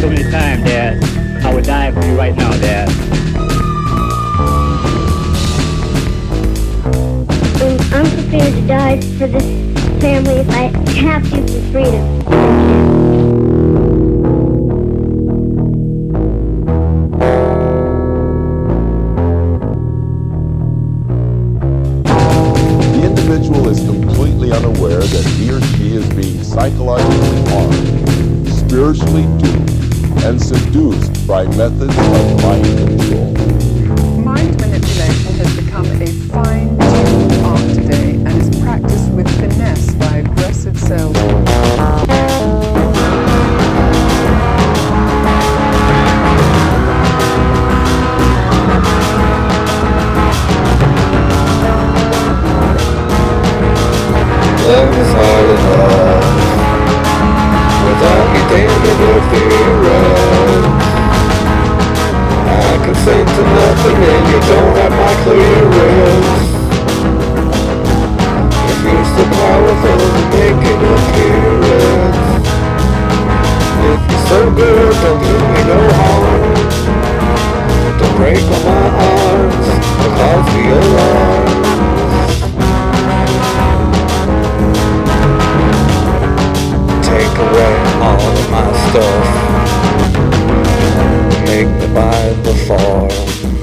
so many times, Dad. I would die for you right now, Dad. And I'm prepared to die for this family if I have to for freedom. The individual is completely unaware that he or she is being psychologically harmed, spiritually duped, and seduced by methods of mind control. Mind manipulation has become a fine-tuned art today and is practiced with finesse by aggressive salespeople. love is all in all. so good, don't do me no harm. Don't break on my arms, don't call me alarms. Take away all of my stuff, make the Bible fall.